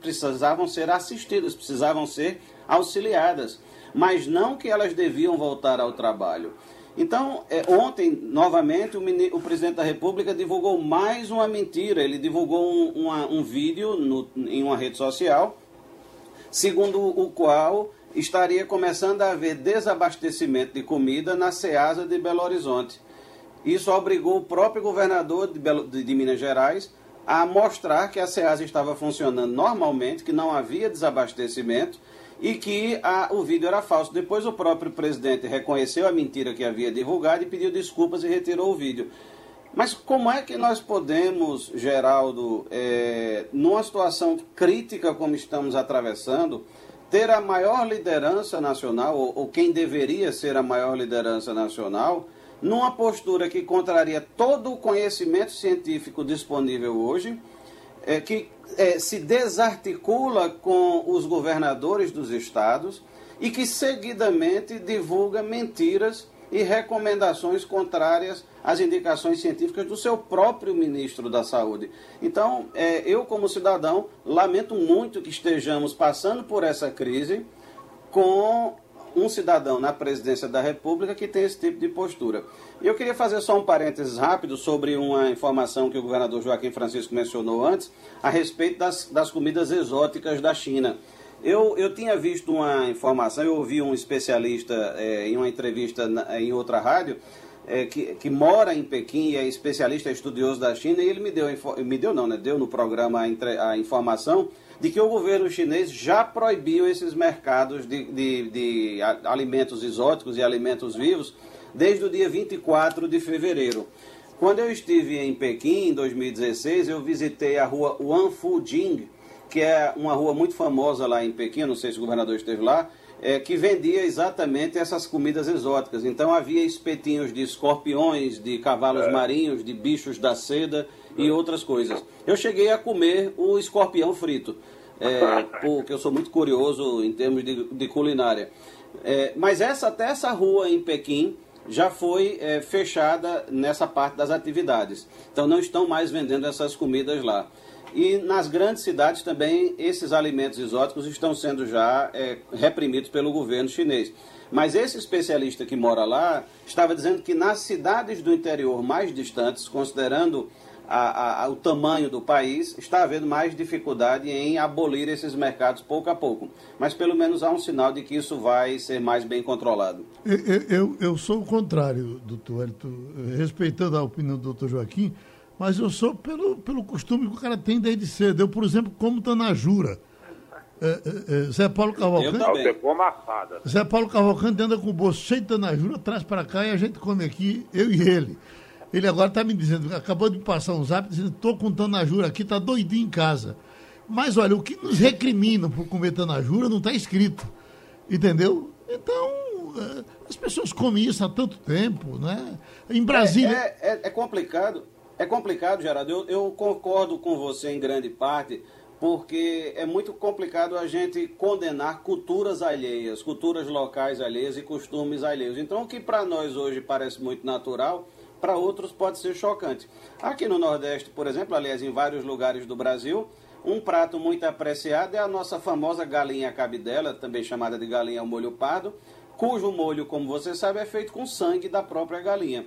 precisavam ser assistidas, precisavam ser auxiliadas, mas não que elas deviam voltar ao trabalho. Então, é, ontem, novamente, o, o, presidente da República divulgou mais uma mentira. Ele divulgou um, uma, um vídeo no, em uma rede social, segundo o qual estaria começando a haver desabastecimento de comida na Ceasa de Belo Horizonte. Isso obrigou o próprio governador de, Belo, de, de Minas Gerais a mostrar que a Ceasa estava funcionando normalmente, que não havia desabastecimento e que a, o vídeo era falso. Depois o próprio presidente reconheceu a mentira que havia divulgado e pediu desculpas e retirou o vídeo. Mas como é que nós podemos, Geraldo, é, numa situação crítica como estamos atravessando, ter a maior liderança nacional, ou, ou quem deveria ser a maior liderança nacional, numa postura que contraria todo o conhecimento científico disponível hoje, é, que é, se desarticula com os governadores dos estados e que seguidamente divulga mentiras e recomendações contrárias às indicações científicas do seu próprio ministro da Saúde. Então, é, eu, como cidadão, lamento muito que estejamos passando por essa crise com um cidadão na presidência da República que tem esse tipo de postura. Eu queria fazer só um parênteses rápido sobre uma informação que o governador Joaquim Francisco mencionou antes, a respeito das, das comidas exóticas da China. Eu, eu tinha visto uma informação, eu ouvi um especialista é, em uma entrevista na, em outra rádio, é, que, que mora em Pequim e é especialista, é estudioso da China, e ele me deu, me deu não, né, deu no programa a, a informação de que o governo chinês já proibiu esses mercados de, de, de alimentos exóticos e alimentos vivos desde o dia 24 de fevereiro. Quando eu estive em Pequim, em 2016, eu visitei a rua Wanfujing, que é uma rua muito famosa lá em Pequim, não sei se o governador esteve lá, é, que vendia exatamente essas comidas exóticas. Então havia espetinhos de escorpiões, de cavalos é. marinhos, de bichos da seda e outras coisas. Eu cheguei a comer o escorpião frito, é, porque eu sou muito curioso em termos de, de culinária. É, mas essa até essa rua em Pequim já foi é, fechada nessa parte das atividades. Então não estão mais vendendo essas comidas lá. E nas grandes cidades também esses alimentos exóticos estão sendo já é, reprimidos pelo governo chinês. Mas esse especialista que mora lá estava dizendo que nas cidades do interior mais distantes, considerando a, a, o tamanho do país, está havendo mais dificuldade em abolir esses mercados pouco a pouco. Mas pelo menos há um sinal de que isso vai ser mais bem controlado. Eu, eu, eu sou o contrário, doutor Hélito, respeitando a opinião do doutor Joaquim, mas eu sou pelo, pelo costume que o cara tem desde cedo. Eu, por exemplo, como Tanajura. É, é, é, Zé Paulo Cavalcante. Zé Paulo Cavalcante anda com o bolso cheio de tanajura, traz para cá e a gente come aqui, eu e ele. Ele agora está me dizendo, acabou de passar um zap dizendo, estou com tanajura aqui, está doidinho em casa. Mas olha, o que nos recrimina por comer tanajura não está escrito. Entendeu? Então, eh, as pessoas comem isso há tanto tempo, né? Em Brasília. É, é, é complicado, é complicado, Geraldo. Eu, eu concordo com você em grande parte, porque é muito complicado a gente condenar culturas alheias, culturas locais alheias e costumes alheios. Então, o que para nós hoje parece muito natural, para outros pode ser chocante. Aqui no Nordeste, por exemplo, aliás, em vários lugares do Brasil, um prato muito apreciado é a nossa famosa galinha cabidela, também chamada de galinha ao molho pardo, cujo molho, como você sabe, é feito com sangue da própria galinha.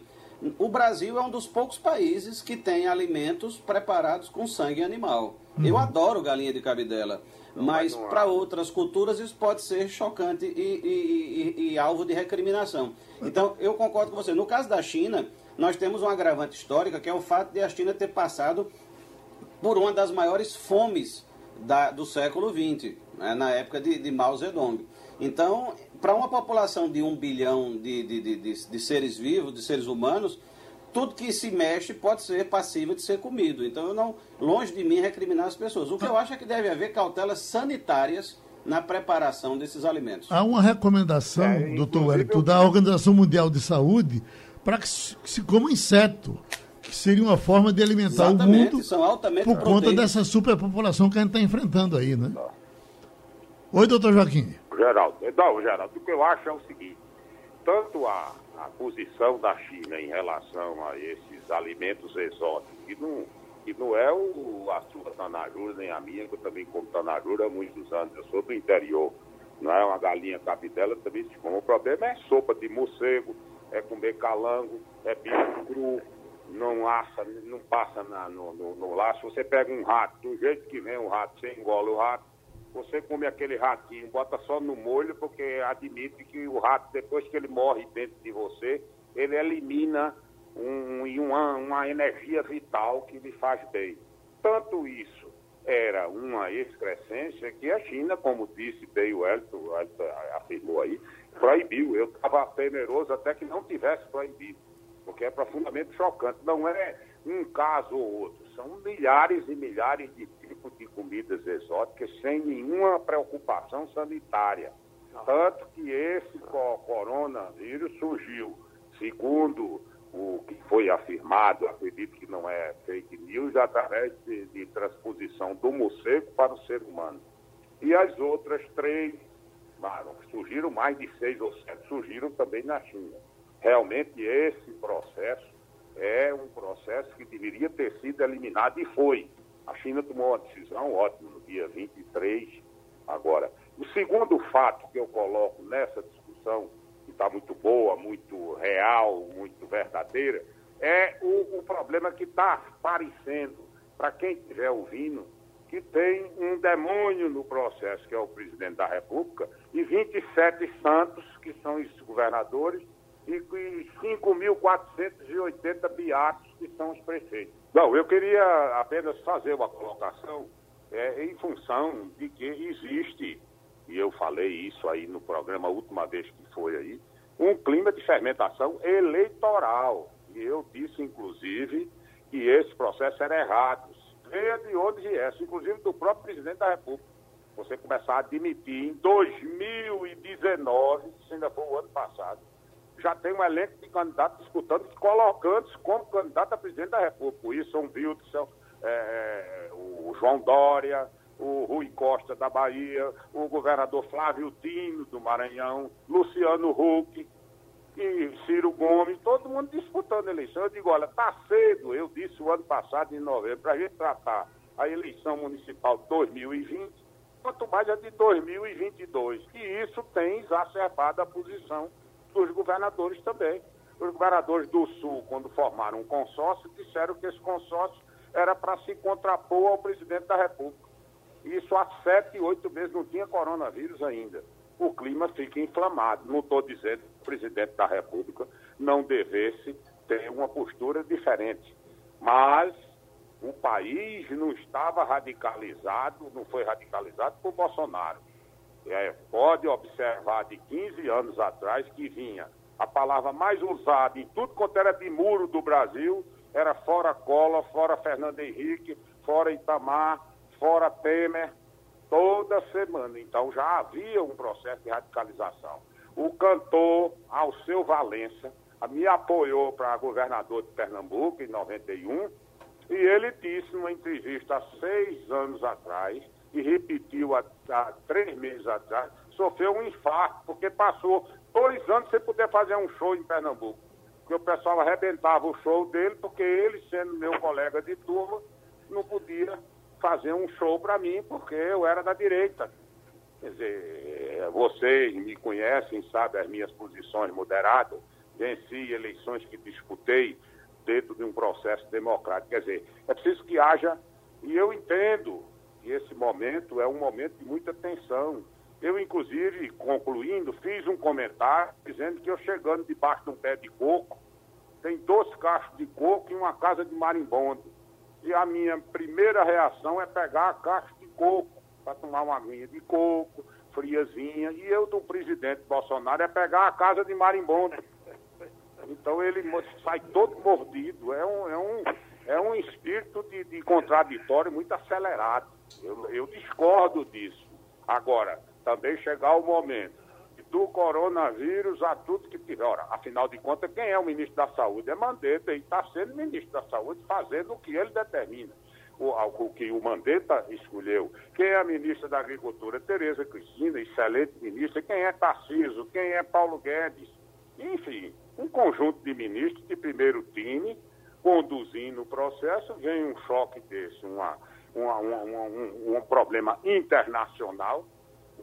O Brasil é um dos poucos países que tem alimentos preparados com sangue animal. Uhum. Eu adoro galinha de cabidela, mas para outras culturas isso pode ser chocante e, e, e, e, alvo de recriminação. Então, eu concordo com você. No caso da China, nós temos um agravante histórico, que é o fato de a China ter passado por uma das maiores fomes da, do século XX, né, na época de, de Mao Zedong. Então, para uma população de um bilhão de, de, de, de, seres vivos, de seres humanos, tudo que se mexe pode ser passível de ser comido. Então, eu não, longe de mim recriminar as pessoas. O que eu acho é que deve haver cautelas sanitárias na preparação desses alimentos. Há uma recomendação, é, doutor Wellington, da Organização Mundial de Saúde para que se coma inseto que seria uma forma de alimentar Exatamente, o mundo por conta dessa superpopulação que a gente está enfrentando aí, né? Oi, doutor Joaquim. Geraldo, não, Geraldo, o que eu acho é o seguinte, tanto a, a posição da China em relação a esses alimentos exóticos, que não, que não é o, a sua tanajura nem a minha, que eu também como tanajura há muitos anos, eu sou do interior, não é uma galinha cabidela, também se come. O problema é sopa de morcego, é comer calango, é bicho cru, não assa, não passa na, no, no, no, laço. Você pega um rato, do jeito que vem o rato, você engola o rato, você come aquele ratinho, bota só no molho, porque admite que o rato, depois que ele morre dentro de você, ele elimina um, uma, uma energia vital que lhe faz bem. Tanto isso era uma excrescência que a China, como disse bem o Elton, afirmou aí, proibiu. Eu estava temeroso até que não tivesse proibido porque é profundamente chocante. Não é um caso ou outro, são milhares e milhares de tipos de comidas exóticas sem nenhuma preocupação sanitária. Tanto que esse coronavírus surgiu, segundo o que foi afirmado, acredito que não é fake news, através de, de transposição do morcego para o ser humano. E as outras três, surgiram mais de seis ou sete, surgiram também na China. Realmente esse processo é um processo que deveria ter sido eliminado e foi. A China tomou uma decisão ótima no dia 23 agora. O segundo fato que eu coloco nessa discussão, que está muito boa, muito real, muito verdadeira, é o, o problema que está aparecendo para quem estiver ouvindo, que tem um demônio no processo, que é o presidente da República, e 27 santos, que são os governadores, e 5.480 beatos que são os prefeitos. Não, eu queria apenas fazer uma colocação é, em função de que existe, e eu falei isso aí no programa a última vez que foi aí, um clima de fermentação eleitoral. E eu disse, inclusive, que esse processo era errado, venha de onde viesse, inclusive do próprio presidente da República. Você começar a admitir em 2019, se ainda for o ano passado, já tem um elenco de candidatos disputando, colocando-se como candidato a presidente da República. O Wilson Wildson, é, o João Dória, o Rui Costa da Bahia, o governador Flávio Dino do Maranhão, Luciano Huck e Ciro Gomes, todo mundo disputando a eleição. Eu digo, olha, está cedo, eu disse o ano passado, em novembro, para a gente tratar a eleição municipal de 2020, quanto mais a de 2022. E isso tem exacerbado a posição dos governadores também. Os governadores do Sul, quando formaram um consórcio, disseram que esse consórcio era para se contrapor ao presidente da República. Isso há sete, oito meses não tinha coronavírus ainda. O clima fica inflamado. Não estou dizendo que o presidente da República não devesse ter uma postura diferente. Mas o país não estava radicalizado, não foi radicalizado por Bolsonaro. É, pode observar de 15 anos atrás que vinha a palavra mais usada em tudo quanto era de muro do Brasil era fora Cola, fora Fernando Henrique, fora Itamar, fora Temer toda semana. Então já havia um processo de radicalização. O cantor Alceu Valença me apoiou para governador de Pernambuco em 91 e ele disse numa entrevista há seis anos atrás e repetiu há, há três meses atrás, sofreu um infarto, porque passou dois anos sem poder fazer um show em Pernambuco. Porque o pessoal arrebentava o show dele, porque ele, sendo meu colega de turma, não podia fazer um show para mim, porque eu era da direita. Quer dizer, vocês me conhecem, sabem as minhas posições moderadas, venci eleições que disputei dentro de um processo democrático. Quer dizer, é preciso que haja, e eu entendo esse momento é um momento de muita tensão. Eu, inclusive, concluindo, fiz um comentário dizendo que eu chegando debaixo de um pé de coco, tem dois cachos de coco e uma casa de marimbondo. E a minha primeira reação é pegar a caixa de coco para tomar uma aguinha de coco, friazinha. E eu, do presidente Bolsonaro, é pegar a casa de marimbondo. Então ele sai todo mordido. É um, é um, é um espírito de, de contraditório muito acelerado. Eu, eu discordo disso. Agora, também chegar o momento do coronavírus a tudo que tiver. Ora, afinal de contas, quem é o ministro da Saúde? É Mandetta e está sendo ministro da Saúde fazendo o que ele determina. O, o que o Mandetta escolheu. Quem é a ministra da Agricultura? Tereza Cristina, excelente ministra. Quem é Tarciso? Quem é Paulo Guedes? Enfim, um conjunto de ministros de primeiro time conduzindo o processo, vem um choque desse, uma, uma, uma, um, um problema internacional.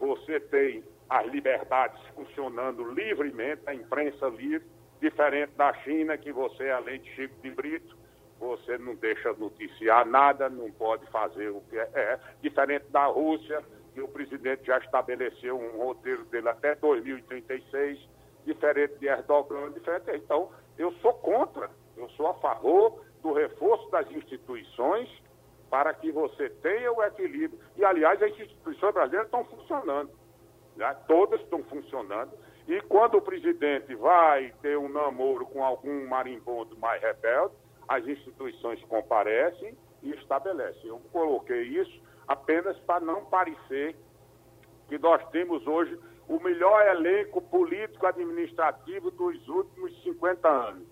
Você tem as liberdades funcionando livremente, a imprensa livre, diferente da China, que você, além de Chico de Brito, você não deixa noticiar nada, não pode fazer o que é. é. Diferente da Rússia, que o presidente já estabeleceu um roteiro dele até 2036, diferente de Erdogan, diferente. Então, eu sou contra, eu sou a favor do reforço das instituições para que você tenha o equilíbrio. E, aliás, as instituições brasileiras estão funcionando. Né? Todas estão funcionando. E quando o presidente vai ter um namoro com algum marimbondo mais rebelde, as instituições comparecem e estabelecem. Eu coloquei isso apenas para não parecer que nós temos hoje o melhor elenco político-administrativo dos últimos 50 anos.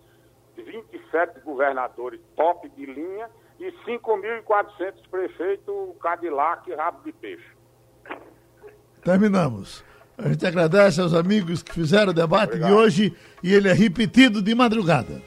27 governadores top de linha e 5.400 prefeitos Cadillac rabo de peixe. Terminamos. A gente agradece aos amigos que fizeram o debate Obrigado. de hoje e ele é repetido de madrugada.